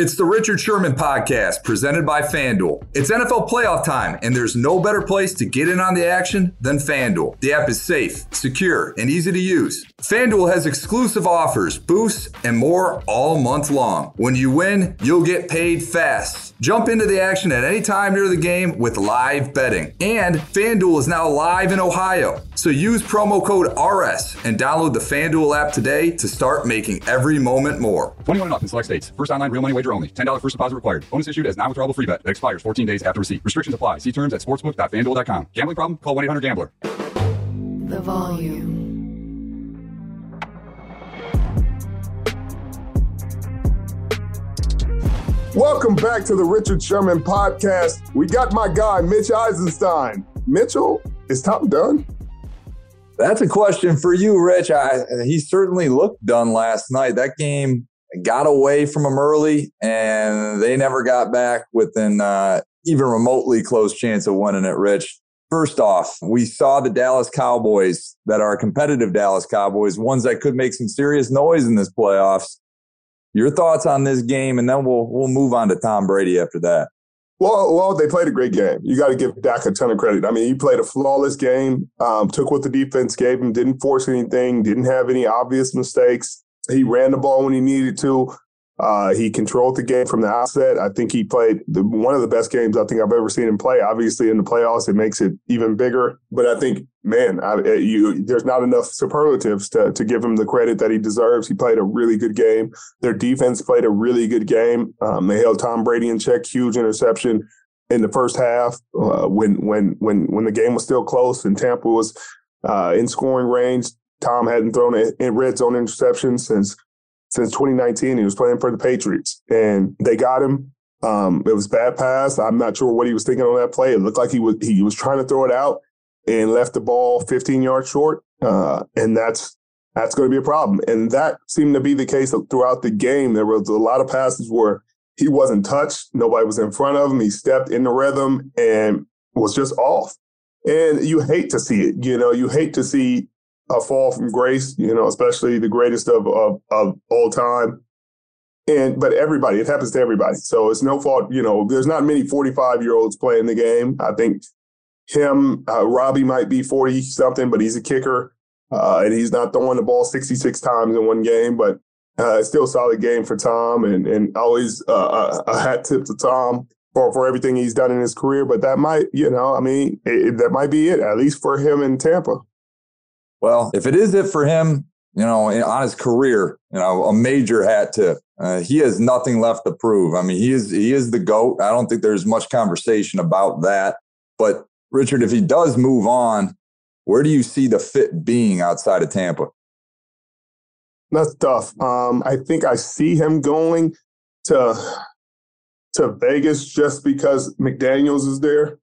It's the Richard Sherman podcast presented by FanDuel. It's NFL playoff time, and there's no better place to get in on the action than FanDuel. The app is safe, secure, and easy to use. FanDuel has exclusive offers, boosts, and more all month long. When you win, you'll get paid fast. Jump into the action at any time during the game with live betting. And FanDuel is now live in Ohio. So use promo code RS and download the FanDuel app today to start making every moment more. 21 and up in select states. First online real money wager only. $10 first deposit required. Bonus issued as non-withdrawable free bet that expires 14 days after receipt. Restrictions apply. See terms at sportsbook.fanduel.com. Gambling problem? Call 1-800-GAMBLER. The volume. Welcome back to the Richard Sherman podcast. We got my guy, Mitch Eisenstein. Mitchell, is Tom done? That's a question for you, Rich. I, he certainly looked done last night. That game got away from them early, and they never got back within uh, even remotely close chance of winning it, Rich. First off, we saw the Dallas Cowboys that are competitive Dallas Cowboys, ones that could make some serious noise in this playoffs. Your thoughts on this game, and then we'll we'll move on to Tom Brady after that. Well, well, they played a great game. You got to give Dak a ton of credit. I mean, he played a flawless game. Um, took what the defense gave him. Didn't force anything. Didn't have any obvious mistakes. He ran the ball when he needed to. Uh, he controlled the game from the outset. I think he played the, one of the best games I think I've ever seen him play. Obviously, in the playoffs, it makes it even bigger. But I think, man, I, you, there's not enough superlatives to, to give him the credit that he deserves. He played a really good game. Their defense played a really good game. Um, they held Tom Brady in check. Huge interception in the first half uh, when when when when the game was still close and Tampa was uh, in scoring range. Tom hadn't thrown a red zone interception since since 2019. He was playing for the Patriots, and they got him. Um, it was bad pass. I'm not sure what he was thinking on that play. It looked like he was he was trying to throw it out and left the ball 15 yards short, uh, and that's that's going to be a problem. And that seemed to be the case throughout the game. There was a lot of passes where he wasn't touched, nobody was in front of him. He stepped in the rhythm and was just off. And you hate to see it. You know, you hate to see a fall from grace, you know, especially the greatest of, of, of all time. And but everybody, it happens to everybody. So it's no fault, you know, there's not many 45 year olds playing the game. I think him, uh, Robbie might be 40 something, but he's a kicker. Uh, and he's not throwing the ball 66 times in one game, but uh, still a solid game for Tom and, and always uh, a, a hat tip to Tom for, for everything he's done in his career. But that might, you know, I mean, it, that might be it, at least for him in Tampa. Well, if it is it for him, you know, on his career, you know, a major hat tip. Uh, he has nothing left to prove. I mean, he is he is the goat. I don't think there's much conversation about that. But Richard, if he does move on, where do you see the fit being outside of Tampa? That's tough. Um, I think I see him going to to Vegas just because McDaniels is there.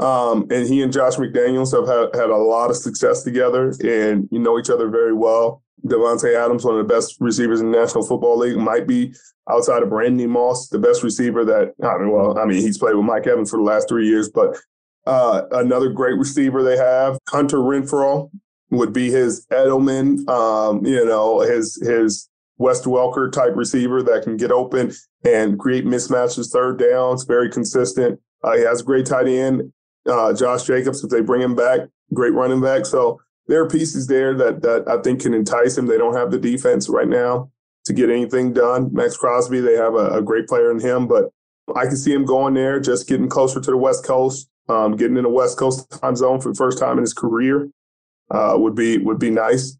Um, and he and Josh McDaniels have had, had a lot of success together and you know each other very well. Davante Adams, one of the best receivers in the National Football League, might be outside of Randy Moss, the best receiver that I mean, well, I mean, he's played with Mike Evans for the last three years, but uh, another great receiver they have, Hunter Renfrow, would be his Edelman, um, you know, his his Wes Welker type receiver that can get open and create mismatches, third downs, very consistent. Uh, he has a great tight end uh, Josh Jacobs if they bring him back, great running back. So there are pieces there that that I think can entice him. They don't have the defense right now to get anything done. Maxx Crosby, they have a, a great player in him, but I can see him going there, just getting closer to the West Coast, um, getting in the West Coast time zone for the first time in his career uh, would be would be nice.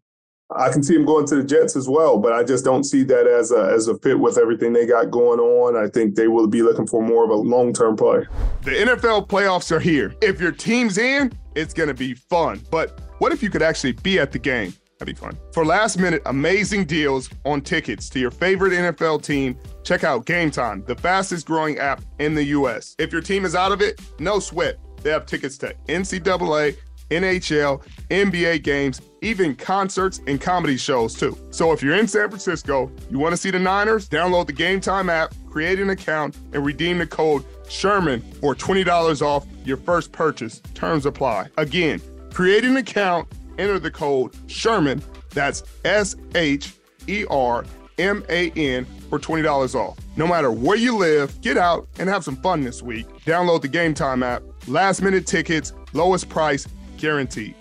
I can see him going to the Jets as well, but I just don't see that as a as a fit with everything they got going on. I think they will be looking for more of a long term play. The NFL playoffs are here. If your team's in, it's going to be fun. But what if you could actually be at the game? That'd be fun. For last minute amazing deals on tickets to your favorite NFL team, check out Game Time, the fastest growing app in the US. If your team is out of it, no sweat. They have tickets to NCAA, NHL, NBA games, even concerts and comedy shows too. So if you're in San Francisco, you want to see the Niners, download the Game Time app, create an account, and redeem the code Sherman for $20 off your first purchase. Terms apply. Again, create an account enter the code Sherman. That's S H E R M A N for $20 off. No matter where you live, get out and have some fun this week. Download the Game Time app. Last minute tickets, lowest price guaranteed.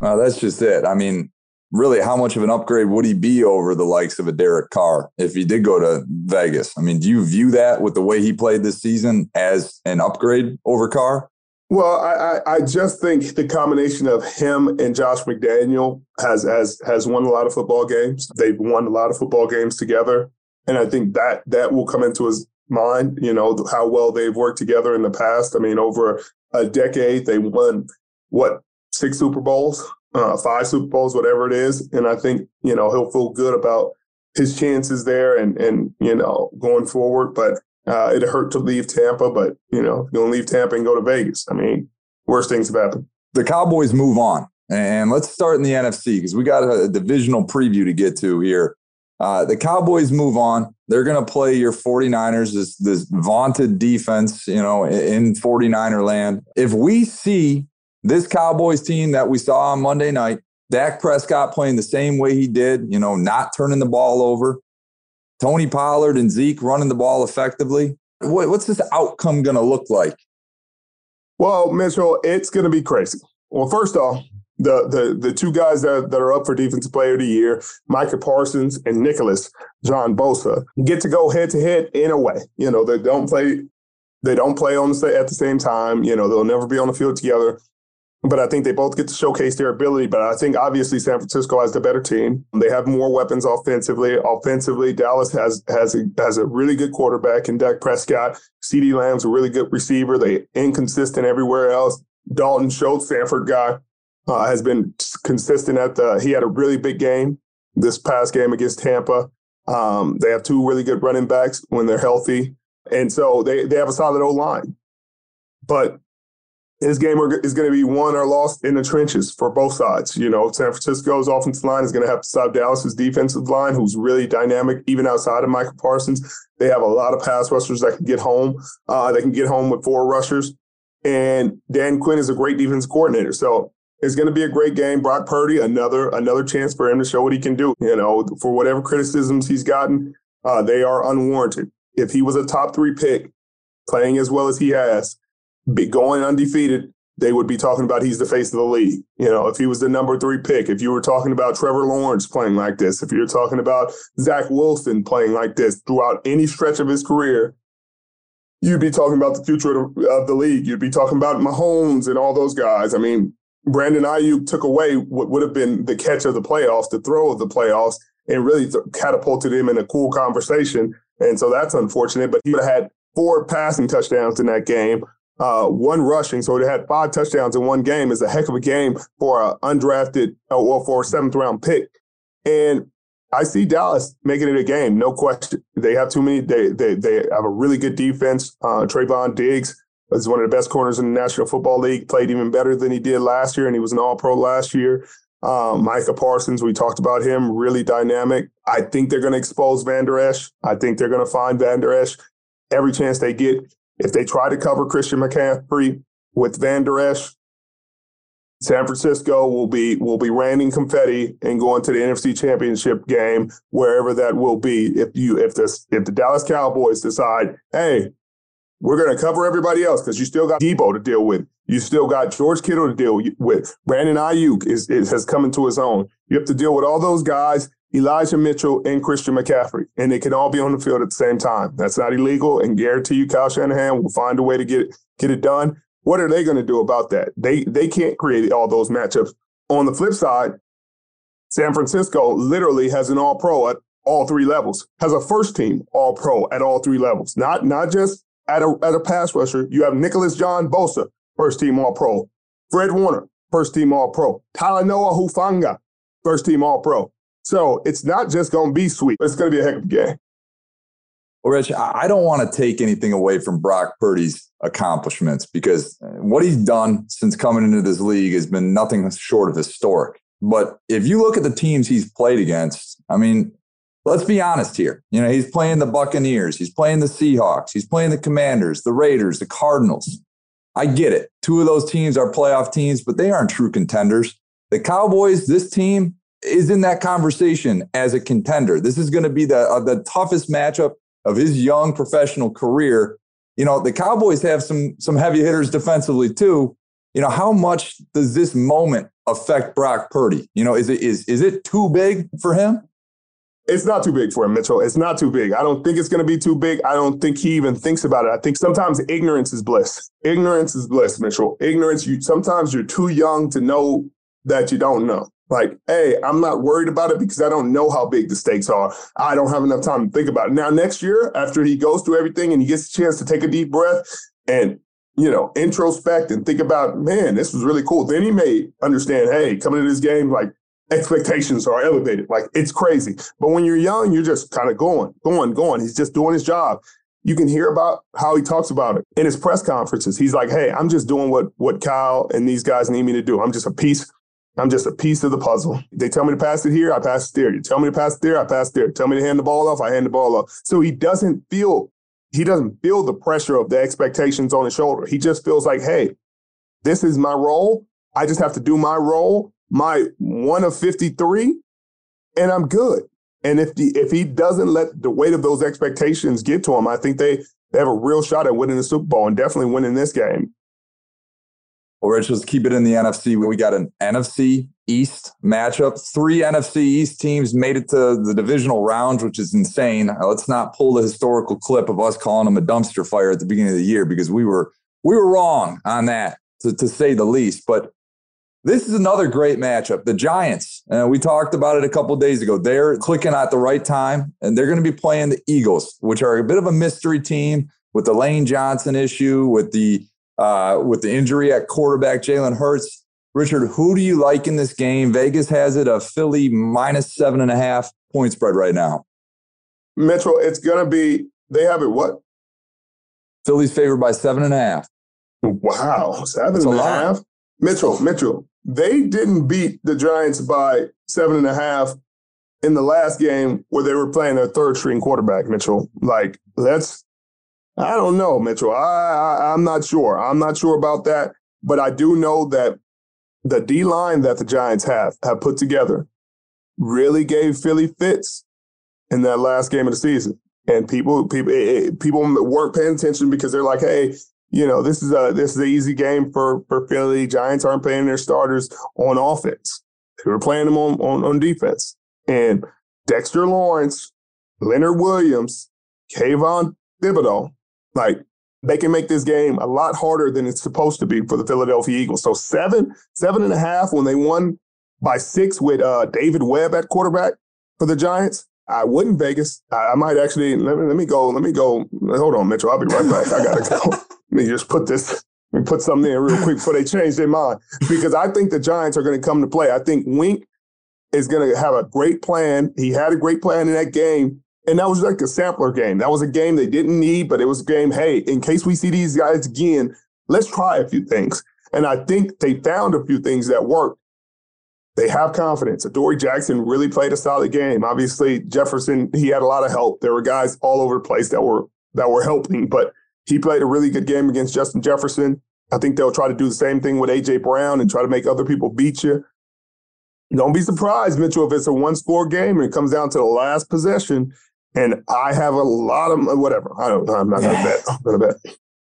Well, that's just it. I mean, really, how much of an upgrade would he be over the likes of a Derek Carr if he did go to Vegas? I mean, do you view that with the way he played this season as an upgrade over Carr? Well, I, I, just think the combination of him and Josh McDaniel has has has won a lot of football games. They've won a lot of football games together, and I think that that will come into his mind. You know how well they've worked together in the past. I mean, over a decade, they won what six Super Bowls, uh, five Super Bowls, whatever it is, and I think you know he'll feel good about his chances there and and you know going forward. But uh, it hurt to leave Tampa, but you know, you're gonna leave Tampa and go to Vegas. I mean, worst things have happened. The Cowboys move on, and let's start in the NFC because we got a, divisional preview to get to here. Uh, the Cowboys move on. They're going to play your 49ers, this, this vaunted defense, you know, in 49er land. If we see this Cowboys team that we saw on Monday night, Dak Prescott playing the same way he did, you know, not turning the ball over, Tony Pollard and Zeke running the ball effectively. What, what's this outcome going to look like? Well, Mitchell, it's going to be crazy. Well, first off, the the the two guys that, that are up for defensive player of the year, Micah Parsons and Nicholas John Bosa, get to go head to head in a way. You know, they don't play they don't play on the at the same time. You know, they'll never be on the field together but I think they both get to showcase their ability. But I think obviously San Francisco has the better team. They have more weapons offensively. Offensively, Dallas has has a, has a really good quarterback in Dak Prescott. CeeDee Lamb's a really good receiver. They inconsistent everywhere else. Dalton Schultz, Stanford guy, uh, has been consistent at the. He had a really big game this past game against Tampa. Um, they have two really good running backs when they're healthy, and so they they have a solid O line. But this game is going to be won or lost in the trenches for both sides. You know, San Francisco's offensive line is going to have to stop Dallas's defensive line, who's really dynamic, even outside of Michael Parsons. They have a lot of pass rushers that can get home. Uh, they can get home with four rushers. And Dan Quinn is a great defense coordinator. So it's going to be a great game. Brock Purdy, another another chance for him to show what he can do. You know, for whatever criticisms he's gotten, uh, they are unwarranted. If he was a top three pick, playing as well as he has, be going undefeated, they would be talking about he's the face of the league. You know, if he was the number three pick, if you were talking about Trevor Lawrence playing like this, if you're talking about Zach Wilson playing like this throughout any stretch of his career, you'd be talking about the future of the, of the league. You'd be talking about Mahomes and all those guys. I mean, Brandon Aiyuk took away what would have been the catch of the playoffs, the throw of the playoffs, and really catapulted him in a cool conversation. And so that's unfortunate. But he would have had four passing touchdowns in that game uh, one rushing. So they had five touchdowns in one game is a heck of a game for an undrafted uh, or for a seventh round pick. And I see Dallas making it a game, no question. They have too many. They they they have a really good defense. Uh, Trevon Diggs is one of the best corners in the National Football League. Played even better than he did last year, and he was an All Pro last year. Um, Micah Parsons, we talked about him, really dynamic. I think they're going to expose Vander Esch. I think they're going to find Vander Esch every chance they get. If they try to cover Christian McCaffrey with Vander Esch, San Francisco will be will be raining confetti and going to the NFC Championship game wherever that will be. If you if this if the Dallas Cowboys decide, hey, we're going to cover everybody else because you still got Debo to deal with. You still got George Kittle to deal with. Brandon Aiyuk is, is has come into his own. You have to deal with all those guys Elijah Mitchell and Christian McCaffrey, and they can all be on the field at the same time. That's not illegal, and guarantee you, Kyle Shanahan will find a way to get it, get it done. What are they going to do about that? They they can't create all those matchups. On the flip side, San Francisco literally has an All Pro at all three levels. Has a first team All Pro at all three levels. Not not just at a at a pass rusher. You have Nicholas John Bosa, first team All Pro. Fred Warner, first team All Pro. Talanoa Hufanga, first team All Pro. So it's not just going to be sweet. It's going to be a heck of a game. Well, Rich, I don't want to take anything away from Brock Purdy's accomplishments because uh, what he's done since coming into this league has been nothing short of historic. But if you look at the teams he's played against, I mean, let's be honest here. You know, he's playing the Buccaneers, he's playing the Seahawks, he's playing the Commanders, the Raiders, the Cardinals. I get it. Two of those teams are playoff teams, but they aren't true contenders. The Cowboys, this team is in that conversation as a contender. This is going to be the uh, the toughest matchup of his young professional career. You know, the Cowboys have some some heavy hitters defensively too. You know, how much does this moment affect Brock Purdy? You know, is it is is it too big for him? It's not too big for him, Mitchell. It's not too big. I don't think it's going to be too big. I don't think he even thinks about it. I think sometimes ignorance is bliss. Ignorance is bliss, Mitchell. Ignorance, you sometimes you're too young to know that you don't know. Like, hey, I'm not worried about it because I don't know how big the stakes are. I don't have enough time to think about it. Now, next year, after he goes through everything and he gets a chance to take a deep breath and you know, introspect and think about, man, this was really cool. Then he may understand, hey, coming to this game, like expectations are elevated. Like it's crazy. But when you're young, you're just kind of going, going, going. He's just doing his job. You can hear about how he talks about it in his press conferences. He's like, hey, I'm just doing what what Kyle and these guys need me to do. I'm just a piece. I'm just a piece of the puzzle. They tell me to pass it here, I pass it there. You tell me to pass it there, I pass it there. Tell me to hand the ball off, I hand the ball off. So he doesn't feel he doesn't feel the pressure of the expectations on his shoulder. He just feels like, hey, this is my role. I just have to do my role, my one of 53, and I'm good. And if the, if he doesn't let the weight of those expectations get to him, I think they, they have a real shot at winning the Super Bowl and definitely winning this game. Rich, let's keep it in the NFC. We got an NFC East matchup. Three NFC East teams made it to the divisional rounds, which is insane. Let's not pull the historical clip of us calling them a dumpster fire at the beginning of the year because we were we were wrong on that, to, to say the least. But this is another great matchup. The Giants, uh, we talked about it a couple days ago. They're clicking at the right time, and they're going to be playing the Eagles, which are a bit of a mystery team with the Lane Johnson issue, with the uh, with the injury at quarterback, Jalen Hurts. Richard, who do you like in this game? Vegas has it a Philly minus seven and a half point spread right now. Mitchell, it's going to be, they have it what? Philly's favored by seven and a half. Wow, seven That's and a, a half. Mitchell, Mitchell, they didn't beat the Giants by seven and a half in the last game where they were playing their third string quarterback, Mitchell. Like, let's I don't know, Mitchell. I, I I'm not sure. I'm not sure about that, but I do know that the D line that the Giants have have put together really gave Philly fits in that last game of the season. And people people eh, people weren't paying attention because they're like, hey, you know, this is a this is an easy game for for Philly. Giants aren't playing their starters on offense. They were playing them on on, on defense. And Dexter Lawrence, Leonard Williams, Kayvon Thibodeaux, like they can make this game a lot harder than it's supposed to be for the Philadelphia Eagles. So seven, seven and a half when they won by six with uh, Davis Webb at quarterback for the Giants. I wouldn't Vegas. I, I might actually let me, let me go. Let me go. Hold on, Mitchell. I'll be right back. I gotta go. let me just put this. Me put something in real quick before they change their mind because I think the Giants are going to come to play. I think Wink is going to have a great plan. He had a great plan in that game and that was like a sampler game. That was a game they didn't need, but it was a game, hey, in case we see these guys again, let's try a few things. And I think they found a few things that worked. They have confidence. Adoree Jackson really played a solid game. Obviously, Jefferson, he had a lot of help. There were guys all over the place that were that were helping, but he played a really good game against Justin Jefferson. I think they'll try to do the same thing with AJ Brown and try to make other people beat you. Don't be surprised, Mitchell, if it's a one score game and it comes down to the last possession and I have a lot of whatever. I don't. I'm not gonna bet. I'm gonna bet.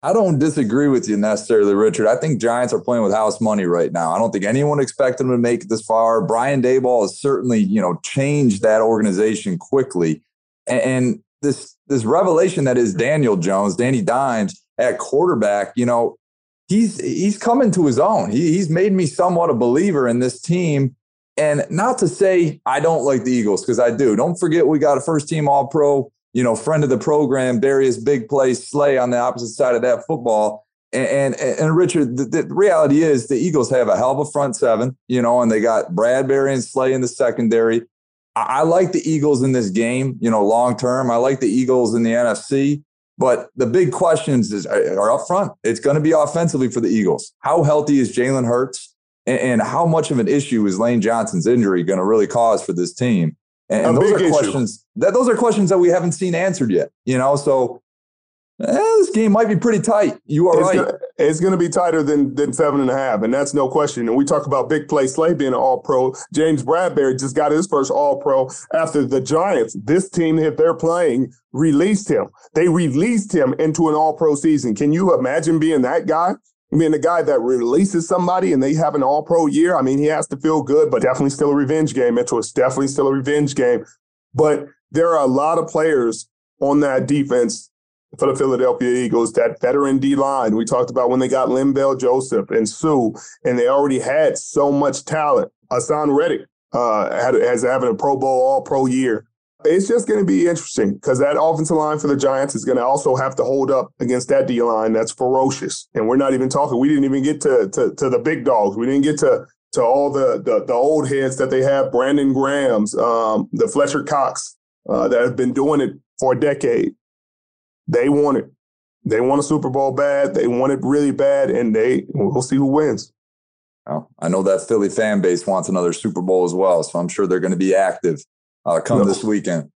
I don't disagree with you necessarily, Richard. I think Giants are playing with house money right now. I don't think anyone expected them to make it this far. Brian Daboll has certainly, you know, changed that organization quickly. And this this revelation that is Daniel Jones, Danny Dimes at quarterback, you know, he's he's coming to his own. He, he's made me somewhat a believer in this team. And not to say I don't like the Eagles because I do. Don't forget we got a first team All Pro you know, friend of the program, Darius Big Play Slay on the opposite side of that football. And, and, and Richard, the, the, reality is the Eagles have a hell of a front seven, you know, and they got Bradberry and Slay in the secondary. I, I like the Eagles in this game, you know, long term. I like the Eagles in the NFC. But the big questions is, are up front. It's going to be offensively for the Eagles. How healthy is Jalen Hurts? And, and how much of an issue is Lane Johnson's injury going to really cause for this team? And, and those are issue. questions that those are questions that we haven't seen answered yet. You know, so eh, this game might be pretty tight. You are it's right. Gonna, it's going to be tighter than than seven and a half, and that's no question. And we talk about big play Slay being an All Pro. James Bradberry just got his first All Pro after the Giants. This team, if they're playing, released him. They released him into an All Pro season. Can you imagine being that guy? I mean, the guy that releases somebody and they have an all pro year, I mean, he has to feel good, but definitely still a revenge game. Mitchell, it's definitely still a revenge game. But there are a lot of players on that defense for the Philadelphia Eagles, that veteran D line. We talked about when they got Linval Joseph and Suh, and they already had so much talent. Haason Reddick uh, had, has having a Pro Bowl, All Pro year it's just going to be interesting because that offensive line for the Giants is going to also have to hold up against that D line that's ferocious. And we're not even talking. We didn't even get to to, to the big dogs. We didn't get to to all the the, the old heads that they have. Brandon Graham's, um, the Fletcher Cox uh, that have been doing it for a decade. They want it. They want a Super Bowl bad. They want it really bad, and they we'll see who wins. Well, I know that Philly fan base wants another Super Bowl as well, so I'm sure they're going to be active uh, come no. this weekend.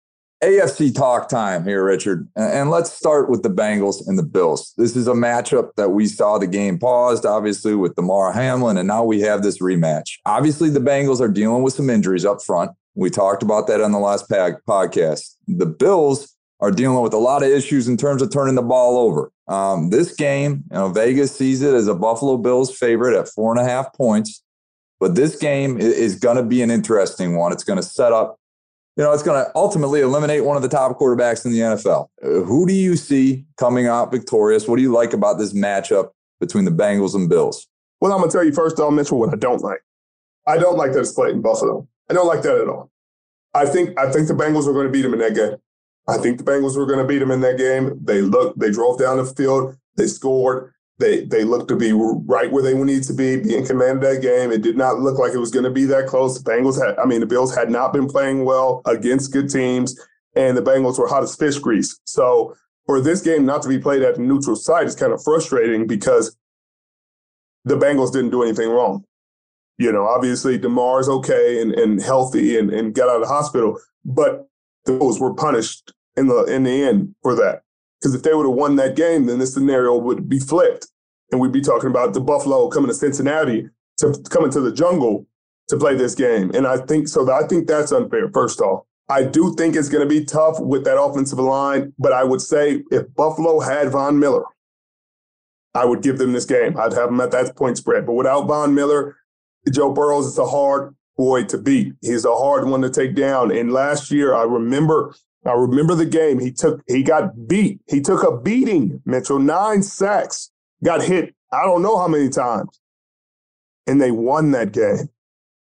AFC talk time here, Richard. And let's start with the Bengals and the Bills. This is a matchup that we saw the game paused, obviously, with Damar Hamlin, and now we have this rematch. Obviously, the Bengals are dealing with some injuries up front. We talked about that on the last podcast. The Bills are dealing with a lot of issues in terms of turning the ball over. Um, this game, you know, Vegas sees it as a Buffalo Bills favorite at four and a half points. But this game is going to be an interesting one. It's going to set up you know, it's going to ultimately eliminate one of the top quarterbacks in the NFL. Who do you see coming out victorious? What do you like about this matchup between the Bengals and Bills? Well, I'm going to tell you first, I'll mention what I don't like. I don't like that it's played in Buffalo. I don't like that at all. I think I think the Bengals are going to beat them in that game. I think the Bengals were going to beat them in that game. They looked, they drove down the field, they scored. They they looked to be right where they needed to be, be in command of that game. It did not look like it was going to be that close. The Bengals had, I mean, the Bills had not been playing well against good teams, and the Bengals were hot as fish grease. So for this game not to be played at the neutral site is kind of frustrating because the Bengals didn't do anything wrong. You know, obviously Damar's okay and, and healthy and, and got out of the hospital, but Bills were punished in the in the end for that. Because if they would have won that game, then this scenario would be flipped. And we'd be talking about the Buffalo coming to Cincinnati to come into the jungle to play this game. And I think so. I think that's unfair, first off. I do think it's going to be tough with that offensive line, but I would say if Buffalo had Von Miller, I would give them this game. I'd have them at that point spread. But without Von Miller, Joe Burrows is a hard boy to beat. He's a hard one to take down. And last year, I remember I remember the game. He took he got beat. He took a beating, Mitchell, nine sacks, got hit, I don't know how many times. And they won that game.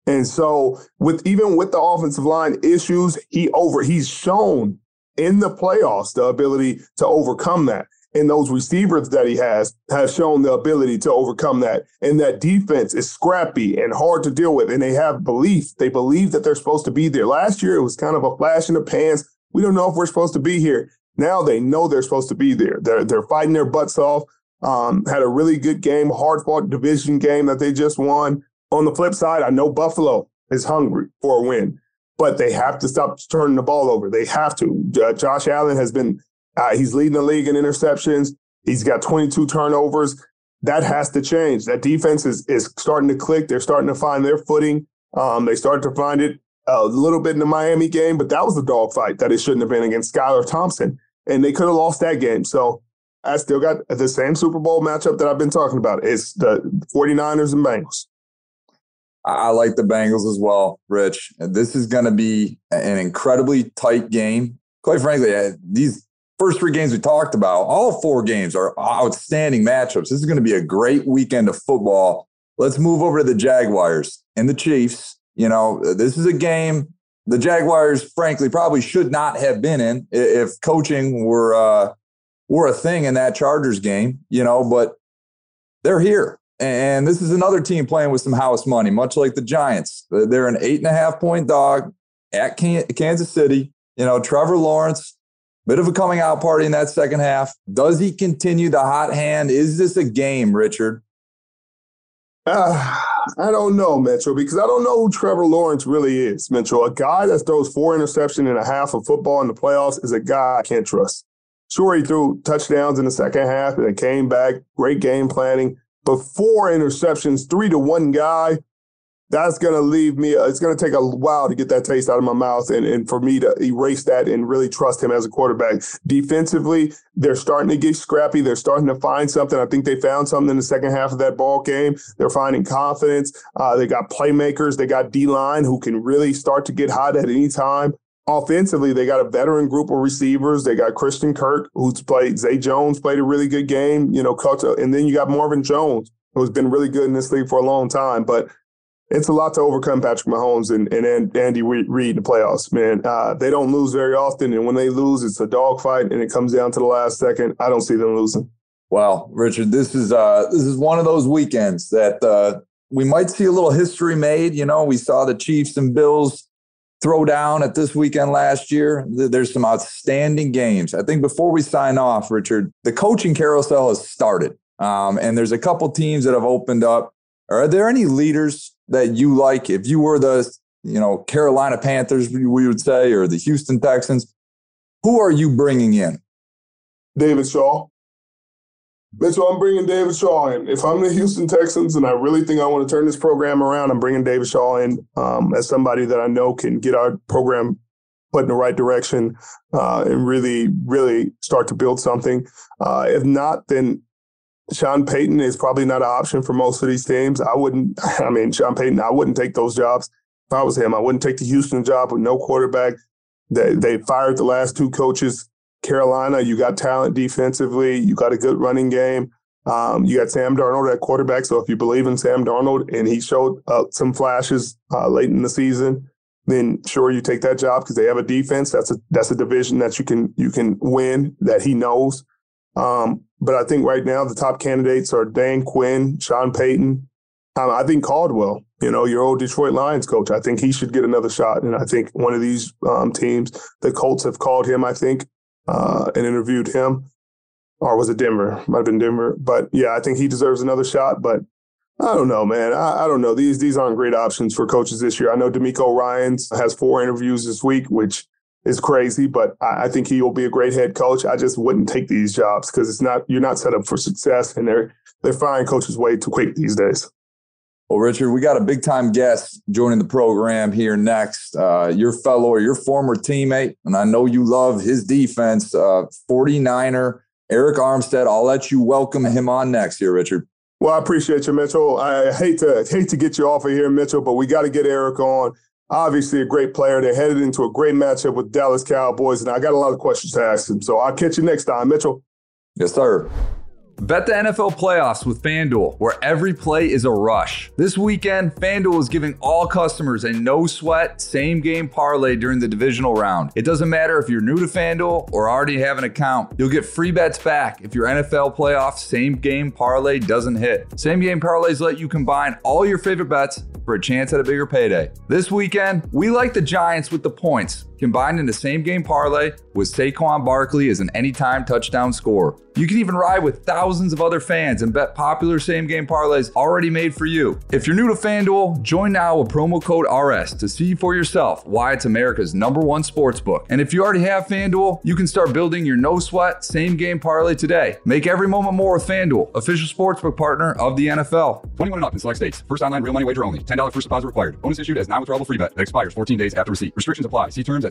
And so with even with the offensive line issues, he over he's shown in the playoffs the ability to overcome that. And those receivers that he has have shown the ability to overcome that. And that defense is scrappy and hard to deal with. And they have belief. They believe that they're supposed to be there. Last year, it was kind of a flash in the pans we don't know if we're supposed to be here. Now they know they're supposed to be there. They're they're fighting their butts off. Um, had a really good game, hard fought division game that they just won. On the flip side, I know Buffalo is hungry for a win, but they have to stop turning the ball over. They have to. Uh, Josh Allen has been uh, he's leading the league in interceptions. He's got 22 turnovers. That has to change. That defense is is starting to click. They're starting to find their footing. Um, they start to find it a little bit in the Miami game, but that was a dogfight that it shouldn't have been against Skylar Thompson. And they could have lost that game. So I still got the same Super Bowl matchup that I've been talking about. It's the 49ers and Bengals. I like the Bengals as well, Rich. This is going to be an incredibly tight game. Quite frankly, these first three games we talked about, all four games are outstanding matchups. This is going to be a great weekend of football. Let's move over to the Jaguars and the Chiefs. You know, this is a game the Jaguars, frankly, probably should not have been in if coaching were uh, were a thing in that Chargers game. You know, but they're here, and this is another team playing with some house money, much like the Giants. They're an eight and a half point dog at Kansas City. You know, Trevor Lawrence, bit of a coming out party in that second half. Does he continue the hot hand? Is this a game, Richard? Uh, I don't know, Mitchell, because I don't know who Trevor Lawrence really is, Mitchell. A guy that throws four interceptions and a half of football in the playoffs is a guy I can't trust. Sure, he threw touchdowns in the second half and it came back. Great game planning. But four interceptions, three to one guy, that's going to leave me, it's going to take a while to get that taste out of my mouth and, and for me to erase that and really trust him as a quarterback. Defensively, they're starting to get scrappy. They're starting to find something. I think they found something in the second half of that ball game. They're finding confidence. Uh, they got playmakers. They got D line who can really start to get hot at any time. Offensively, they got a veteran group of receivers. They got Christian Kirk, who's played. Zay Jones played a really good game. You know, and then you got Marvin Jones, who's been really good in this league for a long time. But it's a lot to overcome Patrick Mahomes and, and Andy Reid in the playoffs, man. Uh, they don't lose very often, and when they lose, it's a dogfight, and it comes down to the last second. I don't see them losing. Well, Richard, this is uh, this is one of those weekends that uh, we might see a little history made. You know, we saw the Chiefs and Bills throw down at this weekend last year. There's some outstanding games. I think before we sign off, Richard, the coaching carousel has started, um, and there's a couple teams that have opened up. Are there any leaders that you like? If you were the, you know, Carolina Panthers, we would say, or the Houston Texans, who are you bringing in? David Shaw. Mitchell, I'm bringing David Shaw in. If I'm the Houston Texans and I really think I want to turn this program around, I'm bringing David Shaw in um, as somebody that I know can get our program put in the right direction uh, and really, really start to build something. Uh, if not, then Sean Payton is probably not an option for most of these teams. I wouldn't, I mean, Sean Payton, I wouldn't take those jobs. If I was him, I wouldn't take the Houston job with no quarterback. They, they fired the last two coaches. Carolina, you got talent defensively. You got a good running game. Um, you got Sam Darnold at quarterback. So if you believe in Sam Darnold and he showed uh, some flashes uh, late in the season, then sure you take that job because they have a defense. That's a that's a division that you can you can win that he knows. Um, but I think right now the top candidates are Dan Quinn, Sean Payton. Um, I think Caldwell, you know, your old Detroit Lions coach. I think he should get another shot. And I think one of these um, teams, the Colts have called him, I think, uh, and interviewed him. Or was it Denver? Might have been Denver. But yeah, I think he deserves another shot. But I don't know, man. I, I, don't know. These these aren't great options for coaches this year. I know DeMeco Ryans has four interviews this week, which is crazy, but I, I think he will be a great head coach. I just wouldn't take these jobs because it's not you're not set up for success, and they're they're firing coaches way too quick these days. Well, Richard, we got a big time guest joining the program here next. Uh, your fellow or your former teammate, and I know you love his defense, uh, 49er Arik Armstead. I'll let you welcome him on next here, Richard. Well, I appreciate you, Mitchell. I hate to hate to get you off of here, Mitchell, but we got to get Arik on obviously a great player. They headed into a great matchup with Dallas Cowboys, and I got a lot of questions to ask him. So I'll catch you next time, Mitchell. Yes, sir. Bet the NFL playoffs with FanDuel, where every play is a rush. This weekend, FanDuel is giving all customers a no sweat, same game parlay during the divisional round. It doesn't matter if you're new to FanDuel or already have an account, you'll get free bets back if your NFL playoff same game parlay doesn't hit. Same game parlays let you combine all your favorite bets for a chance at a bigger payday. This weekend, we like the Giants with the points combined in the same game parlay with Saquon Barkley as an anytime touchdown score. You can even ride with thousands of other fans and bet popular same game parlays already made for you. If you're new to FanDuel, join now with promo code RS to see for yourself why it's America's number one sports book. And if you already have FanDuel, you can start building your no sweat same game parlay today. Make every moment more with FanDuel, official sportsbook partner of the NFL. 21 and up in select states. First online real money wager only. $10 first deposit required. Bonus issued as non-withdrawable free bet that expires 14 days after receipt. Restrictions apply. See terms at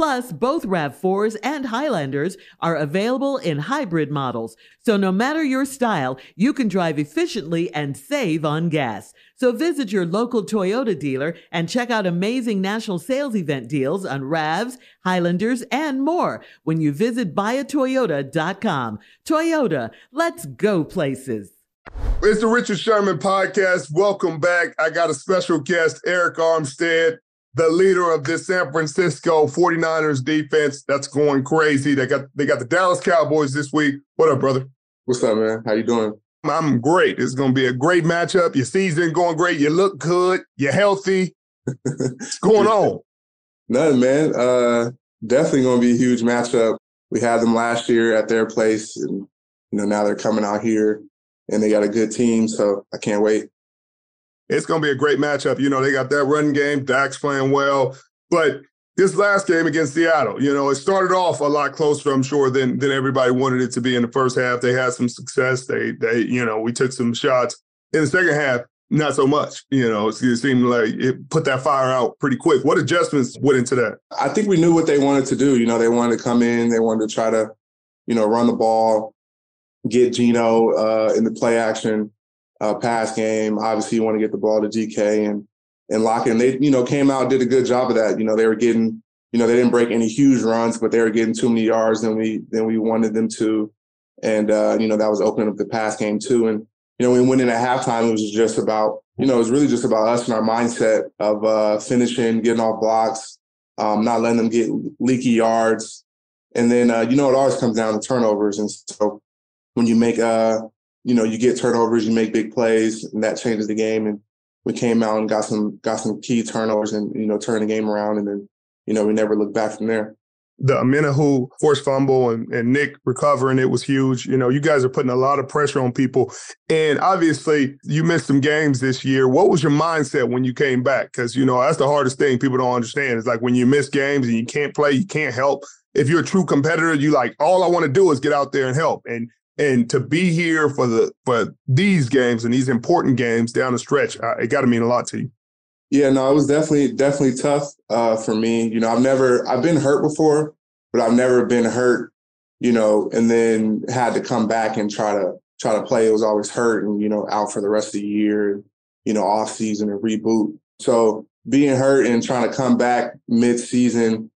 Plus, both RAV4s and Highlanders are available in hybrid models, so no matter your style, you can drive efficiently and save on gas. So visit your local Toyota dealer and check out amazing national sales event deals on RAVs, Highlanders, and more when you visit buyatoyota.com. Toyota, let's go places. It's the Richard Sherman podcast. Welcome back. I got a special guest, Arik Armstead, the leader of this San Francisco 49ers defense that's going crazy. They got they got the Dallas Cowboys this week. What up, brother? What's up, man? How you doing? I'm great. It's going to be a great matchup. Your season going great. You look good. You're healthy. What's going on? Nothing, man. Uh, definitely going to be a huge matchup. We had them last year at their place, and you know now they're coming out here, and they got a good team. So I can't wait. It's going to be a great matchup. You know they got that run game. Dak's playing well, but this last game against Seattle, you know, it started off a lot closer, I'm sure, than than everybody wanted it to be in the first half. They had some success. They they, you know, we took some shots. In the second half, not so much. You know, it seemed like it put that fire out pretty quick. What adjustments went into that? I think we knew what they wanted to do. You know, they wanted to come in, they wanted to try to, you know, run the ball, get Geno uh, in the play action uh, pass game. Obviously, you want to get the ball to DK and and lock in. They, you know, came out did a good job of that. You know, they were getting, you know, they didn't break any huge runs, but they were getting too many yards than we than we wanted them to. And uh, you know, that was opening up the pass game too. And you know, we went in at halftime. It was just about, you know, it was really just about us and our mindset of uh, finishing, getting off blocks, um, not letting them get leaky yards. And then, uh, you know, it always comes down to turnovers. And so when you make, uh, you know, you get turnovers, you make big plays, and that changes the game. And we came out and got some got some key turnovers, and you know, turned the game around. And then, you know, we never looked back from there the Omenihu forced fumble and, and Nick recovering it was huge. You know, you guys are putting a lot of pressure on people. And obviously, you missed some games this year. What was your mindset when you came back? Because, you know, that's the hardest thing people don't understand. It's like when you miss games and you can't play, you can't help. If you're a true competitor, you like, all I want to do is get out there and help. And and to be here for the for these games and these important games down the stretch, uh, it got to mean a lot to you. Yeah, no, it was definitely definitely tough uh, for me. You know, I've never I've been hurt before, but I've never been hurt you know, and then had to come back and try to try to play. It was always hurt and, you know, out for the rest of the year, you know, off season and reboot. So being hurt and trying to come back mid season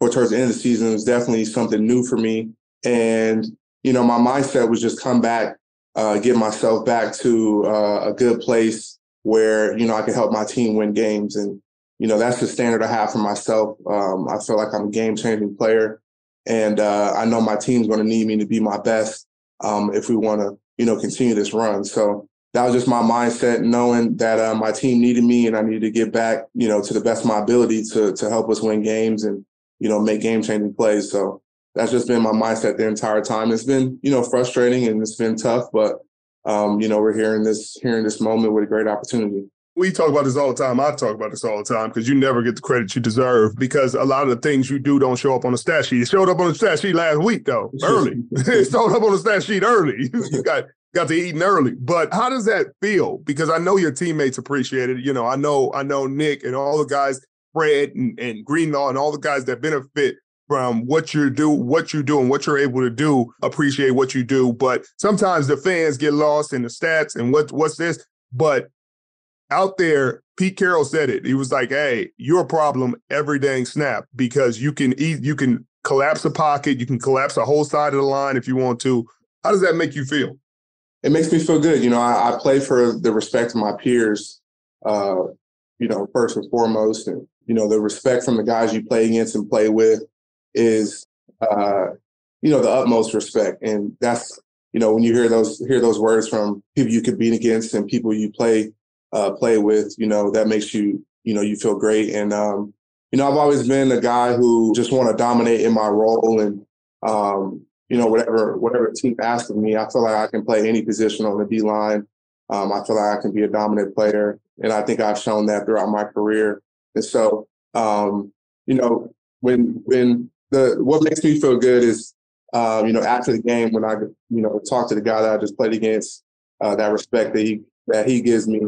or towards the end of the season was definitely something new for me. And, you know, my mindset was just come back, uh, get myself back to uh, a good place where, you know, I could help my team win games. And, you know, that's the standard I have for myself. Um, I feel like I'm a game changing player. And uh, I know my team's going to need me to be my best um, if we want to, you know, continue this run. So that was just my mindset, knowing that uh, my team needed me and I needed to get back, you know, to the best of my ability to to help us win games and you know make game changing plays. So that's just been my mindset the entire time. It's been you know frustrating and it's been tough, but um, you know we're here in this here in this moment with a great opportunity we talk about this all the time. I talk about this all the time because you never get the credit you deserve because a lot of the things you do don't show up on the stat sheet. It showed up on the stat sheet last week though, early. it showed up on the stat sheet early. you got got to eating early. But how does that feel? Because I know your teammates appreciate it. You know, I know I know Nick and all the guys, Fred and, and Greenlaw and all the guys that benefit from what you do, what you do, and what you're able to do, appreciate what you do. But sometimes the fans get lost in the stats and what what's this. But out there, Pete Carroll said it. He was like, "Hey, you're a problem every dang snap because you can eat, you can collapse a pocket, you can collapse a whole side of the line if you want to." How does that make you feel? It makes me feel good. You know, I, I play for the respect of my peers. Uh, you know, first and foremost, and you know, the respect from the guys you play against and play with is, uh, you know, the utmost respect, and that's you know when you hear those hear those words from people you compete against and people you play uh, play with, you know, that makes you, you know, you feel great. And, um, you know, I've always been a guy who just want to dominate in my role and, um, you know, whatever, whatever team asks of me, I feel like I can play any position on the D line. Um, I feel like I can be a dominant player. And I think I've shown that throughout my career. And so, um, you know, when, when the, what makes me feel good is, uh, you know, after the game, when I, you know, talk to the guy that I just played against, uh, that respect that he, that he gives me,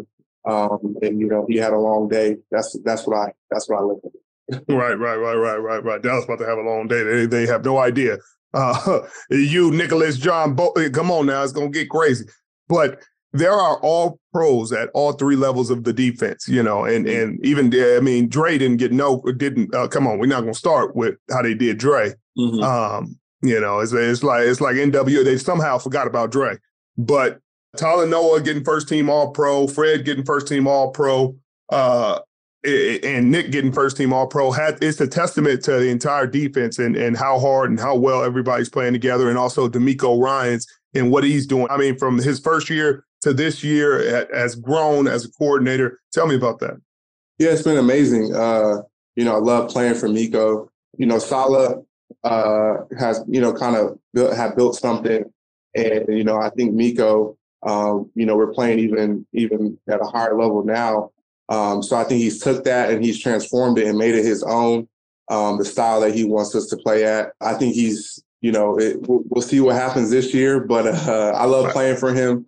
um, and you know, he had a long day. That's that's what I that's what I look at. right, right, right, right, right, right. Dallas about to have a long day. They they have no idea. Uh, you, Nicholas, John, Bo- come on now, it's gonna get crazy. But there are all pros at all three levels of the defense, you know, and mm-hmm. and even I mean, Dre didn't get no didn't uh, come on. We're not gonna start with how they did Dre. Mm-hmm. Um, you know, it's it's like it's like NW. They somehow forgot about Dre, but Talanoa getting first team All Pro, Fred getting first team All Pro, uh, and Nick getting first team All Pro. Had it's a testament to the entire defense and and how hard and how well everybody's playing together, and also DeMeco Ryans and what he's doing. I mean, from his first year to this year, has grown as a coordinator. Tell me about that. Yeah, it's been amazing. Uh, you know, I love playing for Meco. You know, Salah uh, has you know kind of built, have built something, and you know, I think Meco um, you know, we're playing even even at a higher level now. Um, so I think he's took that and he's transformed it and made it his own, um, the style that he wants us to play at. I think he's, you know, it, we'll, we'll, see what happens this year, but uh, I love playing for him,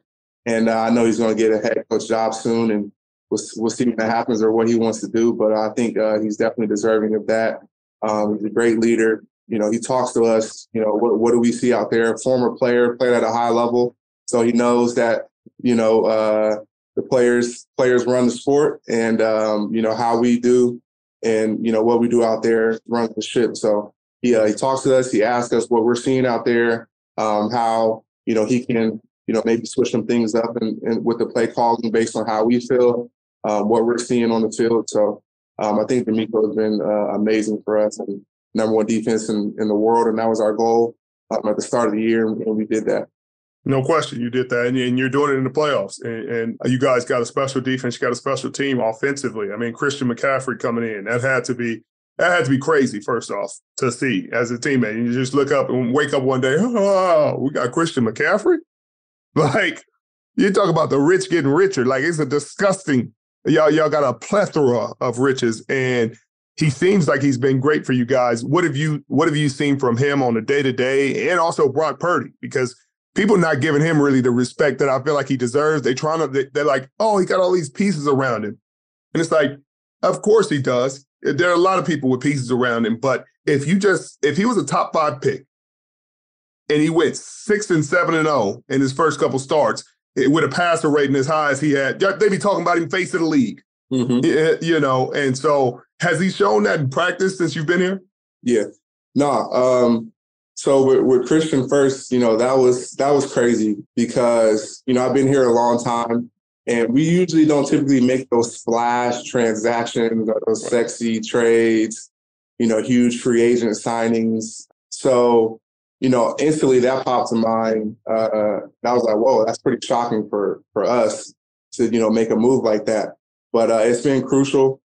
and uh, I know he's going to get a head coach job soon, and we'll we'll see what happens or what he wants to do. But I think uh, he's definitely deserving of that. Um, he's a great leader. You know, he talks to us. You know, what, what do we see out there? Former player, played at a high level. So he knows that you know uh, the players players run the sport, and um, you know how we do, and you know what we do out there runs the ship. So he uh, he talks to us. He asks us what we're seeing out there, um, how you know he can you know maybe switch some things up and, and with the play calling based on how we feel, um, what we're seeing on the field. So um, I think DeMeco has been uh, amazing for us and number one defense in, in the world, and that was our goal um, at the start of the year, and we did that. No question, you did that, and you're doing it in the playoffs. And, and, you guys got a special defense, you got a special team offensively. I mean, Christian McCaffrey coming in, that had to be that had to be crazy. First off, to see as a teammate, and you just look up and wake up one day, oh, we got Christian McCaffrey. Like you talk about the rich getting richer, like it's a disgusting. Y'all, y'all got a plethora of riches, and he seems like he's been great for you guys. What have you What have you seen from him on a day to day, and also Brock Purdy? Because people not giving him really the respect that I feel like he deserves. They trying to, they're like, oh, he got all these pieces around him. And it's like, of course he does. There are a lot of people with pieces around him, but if you just, if he was a top five pick and he went six and seven and zero in his first couple starts with a passer rating as high as he had. They be talking about him face of the league, mm-hmm. you know. And so, has he shown that in practice since you've been here? Yeah, no. Um, so with, with Christian first, you know that was that was crazy because you know I've been here a long time, and we usually don't typically make those splash transactions or those sexy trades, you know, huge free agent signings. So you know, instantly that popped to mind. Uh, and I was like, whoa, that's pretty shocking for for us to, you know, make a move like that. But uh, it's been crucial.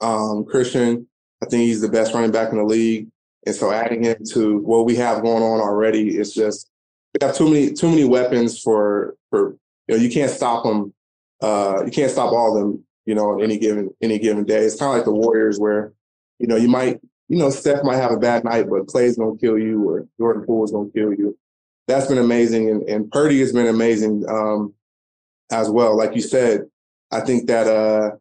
Um, Christian, I think he's the best running back in the league. And so adding him to what we have going on already, is just we have too many too many weapons for for you know you can't stop them. Uh, you can't stop all of them. You know, on any given any given day. It's kind of like the Warriors, where you know you might you know, Steph might have a bad night, but Clay's gonna kill you or Jordan Poole's gonna kill you. That's been amazing. And, and Purdy has been amazing um, as well. Like you said, I think that uh,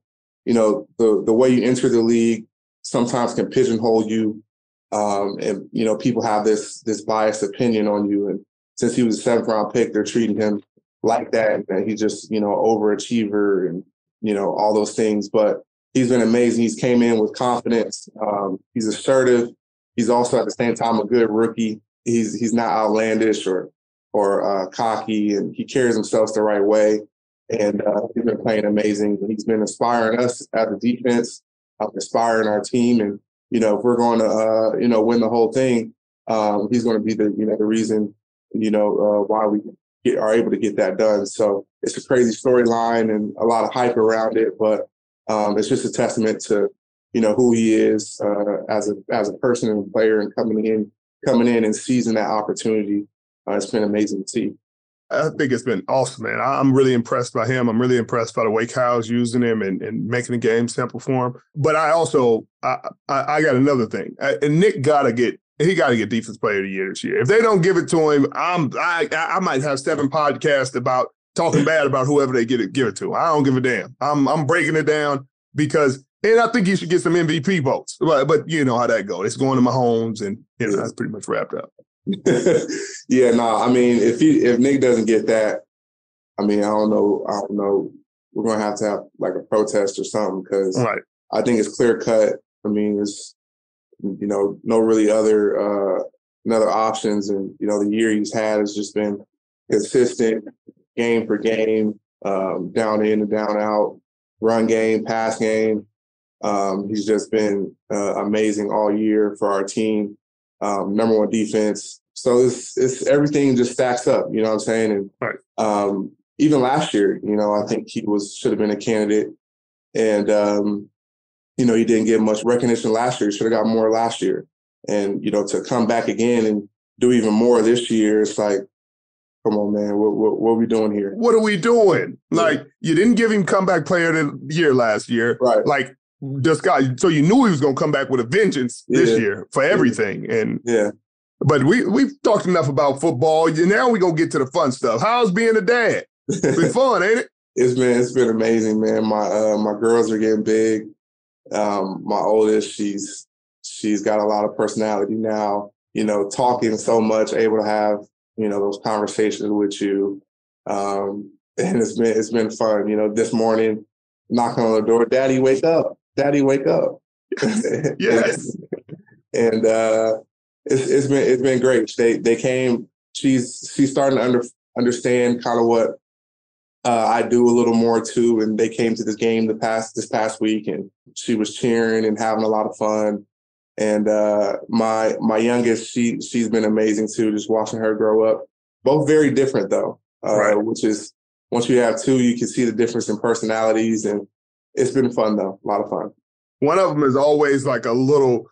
you know, the the way you enter the league sometimes can pigeonhole you. Um, and you know, people have this this biased opinion on you. And since he was a seventh round pick, they're treating him like that. And he's just, you know, overachiever and, you know, all those things. But he's been amazing. He's came in with confidence. Um, he's assertive. He's also at the same time a good rookie. He's he's not outlandish or or uh, cocky, and he carries himself the right way. And uh, he's been playing amazing. He's been inspiring us as a defense, uh, inspiring our team. And you know, if we're going to uh, you know win the whole thing, um, he's going to be the you know the reason you know uh, why we get, are able to get that done. So it's a crazy storyline and a lot of hype around it, but um, it's just a testament to you know who he is uh, as a as a person and player, and coming in coming in and seizing that opportunity. Uh, it's been amazing to see. I think it's been awesome, man. I'm really impressed by him. I'm really impressed by the way Kyle's using him and, and making the game simple for him. But I also I I, I got another thing. I, and Nick gotta get he got to get defense player of the year this year. If they don't give it to him, I'm I I might have seven podcasts about talking bad about whoever they get it, give it to. I don't give a damn. I'm I'm breaking it down because, and I think you should get some MVP votes. But but you know how that goes. It's going to Mahomes, and you know that's pretty much wrapped up. yeah, no, I mean, if he if Nick doesn't get that, I mean, I don't know, I don't know. We're gonna have to have like a protest or something because right. I think it's clear cut. I mean, it's you know no really other uh another options, and you know the year he's had has just been consistent game for game, um, down in and down out, run game, pass game. Um, he's just been uh, amazing all year for our team. Um, number one defense. So it's it's everything just stacks up. You know what I'm saying? And right. um, even last year, you know, I think he was should have been a candidate, and um, you know he didn't get much recognition last year. He should have got more last year, and you know to come back again and do even more this year, it's like come on, man, what, what, what are we doing here? What are we doing? Yeah. Like, you didn't give him comeback player of the year last year. Right. Like, this guy, so you knew he was going to come back with a vengeance this year for everything. And yeah. But we, we've talked enough about football. Now we're going to get to the fun stuff. How's being a dad? It's been fun, ain't it? It's been it's been amazing, man. My uh, my girls are getting big. Um, my oldest, she's she's got a lot of personality now. You know, talking so much, able to have you know, those conversations with you. Um, and it's been it's been fun. You know, this morning, knocking on the door, Daddy, wake up. Daddy, wake up. yes. and uh it's it's been it's been great. They they came, she's she's starting to under, understand kind of what uh, I do a little more too. And they came to this game the past this past week and she was cheering and having a lot of fun. And uh, my my youngest, she she's been amazing too. Just watching her grow up. Both very different though, uh, right. which is once you have two, you can see the difference in personalities, and it's been fun though. A lot of fun. One of them is always like a little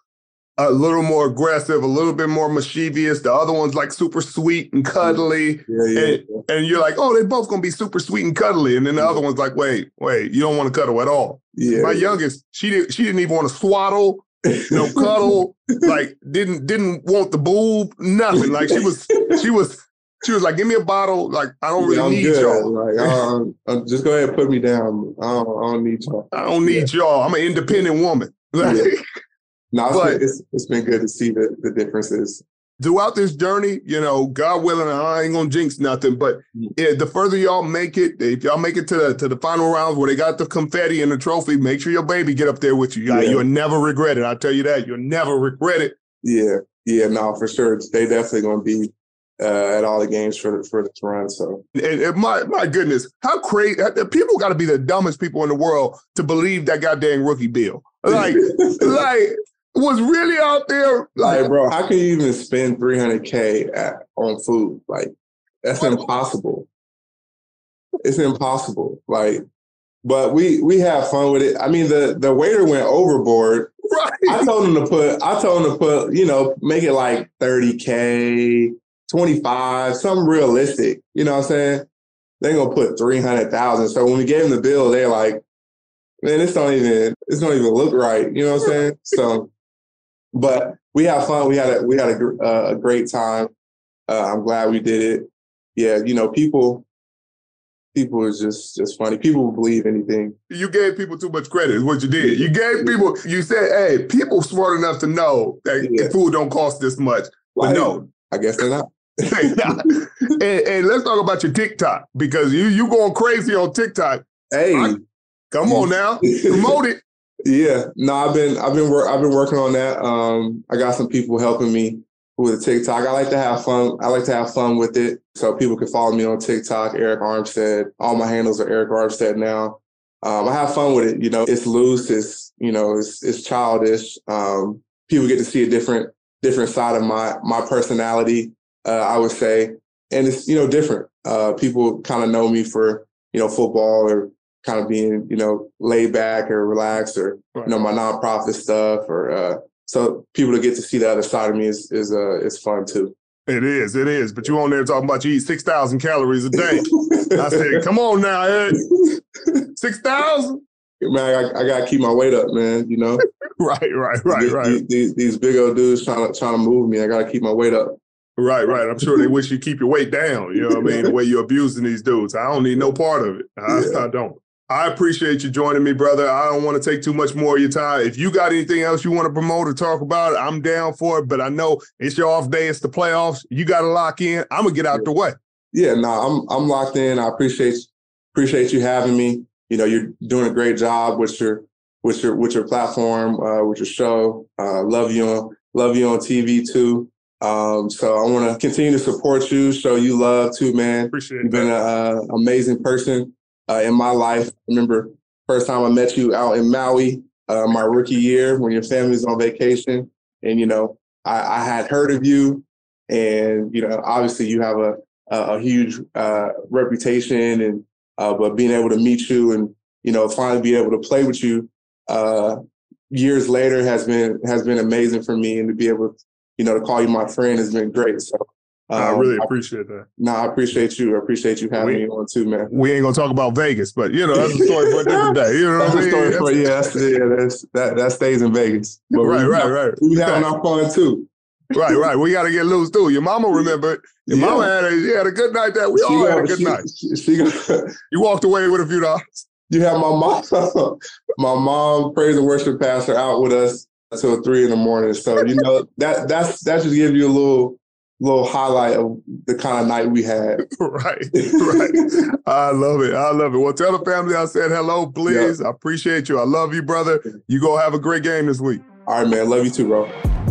a little more aggressive, a little bit more mischievous. The other one's like super sweet and cuddly. Yeah, yeah, and, yeah. and, you're like, oh, they're both gonna be super sweet and cuddly. And then the other one's like, wait, wait, you don't want to cuddle at all. Yeah, My youngest, she didn't she didn't even want to swaddle no cuddle, like didn't didn't want the boob, nothing. Like she was she was she was like, give me a bottle. Like I don't really yeah, need good. y'all. Like um, uh, just go ahead and put me down. I don't, I don't need y'all. I don't need yeah. y'all. I'm an independent woman. Like, yeah. No, it's, but, been, it's, it's been good to see the, the differences. Throughout this journey, you know, God willing, I ain't gonna jinx nothing, but yeah, the further y'all make it, if y'all make it to the to the final rounds where they got the confetti and the trophy, make sure your baby get up there with you. Yeah. You'll never regret it. I tell you that. You'll never regret it. Yeah, yeah, no, for sure. They definitely gonna be uh, at all the games for for this run. So, and, and my my goodness, how crazy! People got to be the dumbest people in the world to believe that goddamn rookie bill. Like, like was really out there. Like, like, bro, how can you even spend 300K on food? Like, that's impossible. It's impossible. Like, but we we have fun with it. I mean, the the waiter went overboard. Right. I told him to put. I told him to put. You know, make it like 30K, 25, something realistic. You know what I'm saying? They're gonna put 300,000. So when we gave them the bill, they're like, man, this don't even this don't even look right. You know what I'm saying? So but we had fun. We had a we had a, uh, a great time. Uh, I'm glad we did it. Yeah, you know, people people is just just funny. People will believe anything. You gave people too much credit. Is what you did. You gave people. You said, "Hey, people smart enough to know that yeah. food don't cost this much." But no, I guess they're not. and, and, let's talk about your TikTok because you you going crazy on TikTok. Hey, I, come on now, promote it. Yeah, no, I've been I've been wor- I've been working on that. Um, I got some people helping me with TikTok. I like to have fun. I like to have fun with it, so people can follow me on TikTok. Arik Armstead. All my handles are Arik Armstead now. Um, I have fun with it. You know, it's loose. It's you know, it's it's childish. Um, people get to see a different different side of my my personality. Uh, I would say, and it's you know different. Uh, people kind of know me for you know football or kind of being, you know, laid back or relaxed or, right. you know, my nonprofit stuff or, uh, so people to get to see the other side of me is, is, uh, is fun too. It is, it is. But you on there talking about you eat 6,000 calories a day. I said, come on now, Ed. 6,000? Man, I, I got to keep my weight up, man, you know? right, right, right, these, right. These, these big old dudes trying to, trying to move me. I got to keep my weight up. Right, right. I'm sure they wish you keep your weight down. You know what I mean? The way you're abusing these dudes. I don't need no part of it. I, yeah. I don't. I appreciate you joining me, brother. I don't want to take too much more of your time. If you got anything else you want to promote or talk about, I'm down for it. But I know it's your off day. It's the playoffs. You got to lock in. I'm gonna get out the way. Yeah, no, I'm I'm locked in. I appreciate appreciate you having me. You know, you're doing a great job with your with your with your platform, uh, with your show. Uh, love you on love you on TV too. Um, so I want to continue to support you, show you love too, man. Appreciate it. You've been an uh, amazing person uh, in my life. I remember first time I met you out in Maui, uh, my rookie year when your family's on vacation, and you know I, I, had heard of you, and you know obviously you have a a, a huge uh, reputation, and uh, but being able to meet you and you know finally be able to play with you uh, years later has been has been amazing for me, and to be able you know to call you my friend has been great. So um, I really appreciate that. No, I appreciate you. I appreciate you having we, me on too, man. We ain't gonna talk about Vegas, but you know that's a story for a different day. You know that's what I mean? Story for, yeah, that's, yeah, that's, that that stays in Vegas. But right, we, right, right. We having our fun too. right, right. We got to get loose too. Your mama remembered. Your yeah. mama had a, she had a good night. That we she all got, had a good she, night. She, she got, you walked away with a few dollars. You have my mom, my mom, praise and worship pastor, out with us until three in the morning. So you know that that's that just give you a little little highlight of the kind of night we had. right, right. I love it. I love it. Well, tell the family I said hello, please. Yep. I appreciate you. I love you, brother. You go have a great game this week. All right, man. Love you too, bro.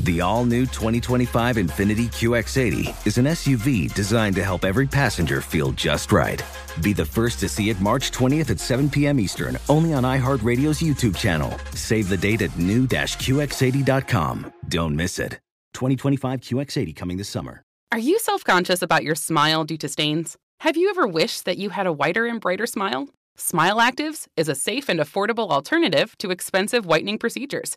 The all new 2025 Infiniti QX80 is an SUV designed to help every passenger feel just right. Be the first to see it March 20th at 7 p.m. Eastern, only on iHeartRadio's YouTube channel. Save the date at new-QX80.com. Don't miss it. 2025 QX80 coming this summer. Are you self conscious about your smile due to stains? Have you ever wished that you had a whiter and brighter smile? Smile Actives is a safe and affordable alternative to expensive whitening procedures.